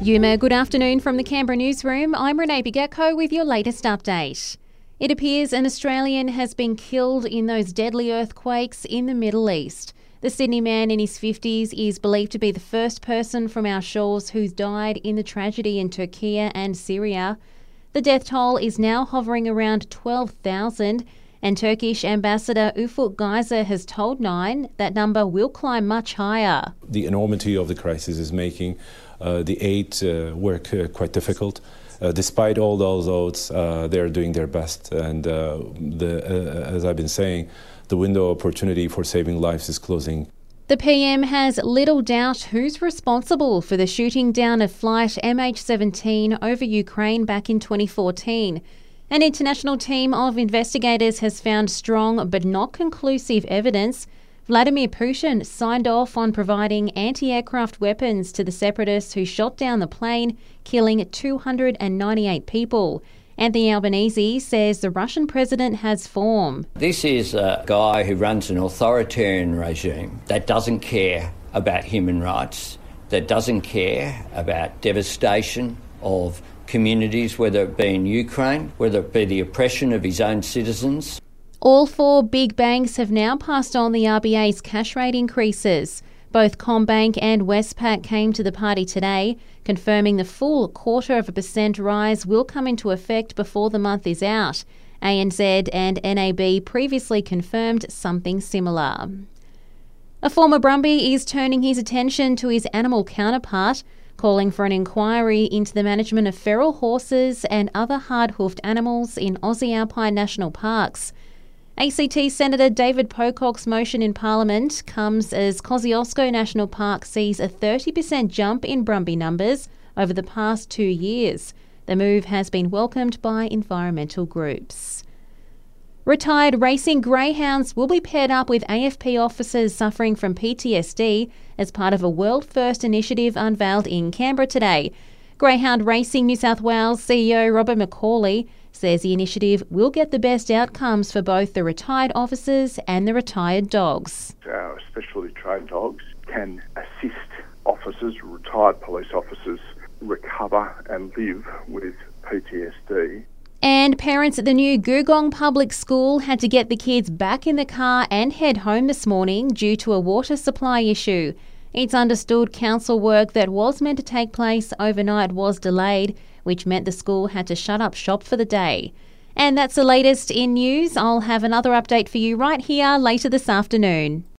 Yuma, good afternoon from the Canberra newsroom. I'm Renee Bigecko with your latest update. It appears an Australian has been killed in those deadly earthquakes in the Middle East. The Sydney man in his 50s is believed to be the first person from our shores who's died in the tragedy in Turkey and Syria. The death toll is now hovering around 12,000, and Turkish Ambassador Ufuk Geyser has told Nine that number will climb much higher. The enormity of the crisis is making uh, the aid uh, work uh, quite difficult. despite all those odds, they're doing their best. And the, as I've been saying, the window of opportunity for saving lives is closing. The PM has little doubt who's responsible for the shooting down of flight MH17 over Ukraine back in 2014. An international team of investigators has found strong but not conclusive evidence Vladimir Putin signed off on providing anti aircraft weapons to the separatists who shot down the plane, killing 298 people. Anthony Albanese says the Russian president has form. This is a guy who runs an authoritarian regime that doesn't care about human rights, that doesn't care about devastation of communities, whether it be in Ukraine, whether it be the oppression of his own citizens. All four big banks have now passed on the RBA's cash rate increases. Both CommBank and Westpac came to the party today, confirming the full quarter of a percent rise will come into effect before the month is out. ANZ and NAB previously confirmed something similar. A former Brumby is turning his attention to his animal counterpart, calling for an inquiry into the management of feral horses and other hard hoofed animals in Aussie Alpine National Parks. ACT Senator David Pocock's motion in Parliament comes as Kosciuszko National Park sees a 30% jump in Brumby numbers over the past two years. The move has been welcomed by environmental groups. Retired racing greyhounds will be paired up with AFP officers suffering from PTSD as part of a world first initiative unveiled in Canberra today. Greyhound Racing New South Wales CEO Robert McCauley says the initiative will get the best outcomes for both the retired officers and the retired dogs. Our specially trained dogs can assist officers, retired police officers, recover and live with PTSD. And parents at the new Googong Public School had to get the kids back in the car and head home this morning due to a water supply issue. It's understood council work that was meant to take place overnight was delayed, which meant the school had to shut up shop for the day. And that's the latest in news. I'll have another update for you right here later this afternoon.